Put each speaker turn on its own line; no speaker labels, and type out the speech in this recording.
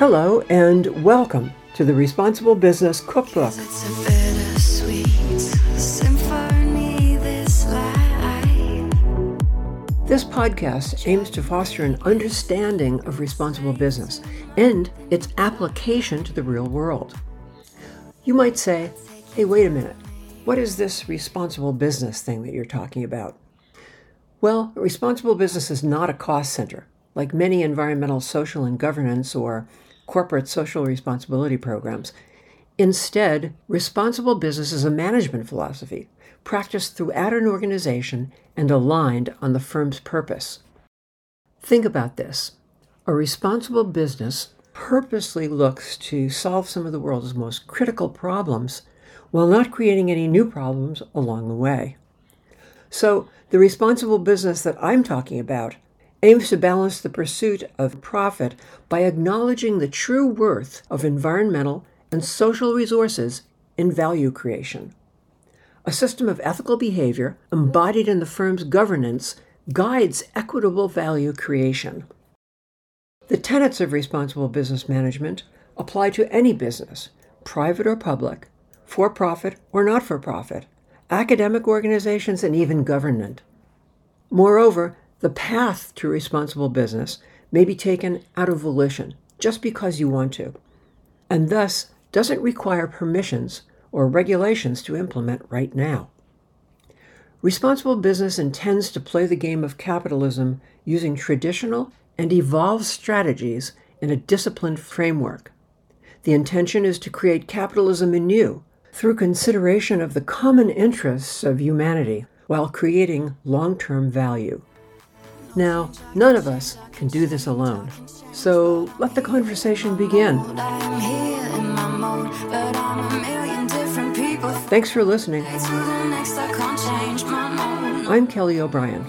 Hello, and welcome to the Responsible Business Cookbook. This podcast aims to foster an understanding of responsible business and its application to the real world. You might say, hey, wait a minute, what is this responsible business thing that you're talking about? Well, responsible business is not a cost center, like many environmental, social, and governance or corporate social responsibility programs. Instead, responsible business is a management philosophy practiced throughout an organization and aligned on the firm's purpose. Think about this. A responsible business purposely looks to solve some of the world's most critical problems while not creating any new problems along the way. So, the responsible business that I'm talking about aims to balance the pursuit of profit by acknowledging the true worth of environmental and social resources in value creation. A system of ethical behavior embodied in the firm's governance guides equitable value creation. The tenets of responsible business management apply to any business, private or public, for profit or not for profit, academic organizations, and even government. Moreover, the path to responsible business may be taken out of volition, just because you want to, and thus doesn't require permissions or regulations to implement right now. Responsible business intends to play the game of capitalism using traditional and evolved strategies in a disciplined framework. The intention is to create capitalism anew through consideration of the common interests of humanity while creating long term value. Now, none of us can do this alone, so let the conversation begin. Thanks for listening. I'm Kelly O'Brien.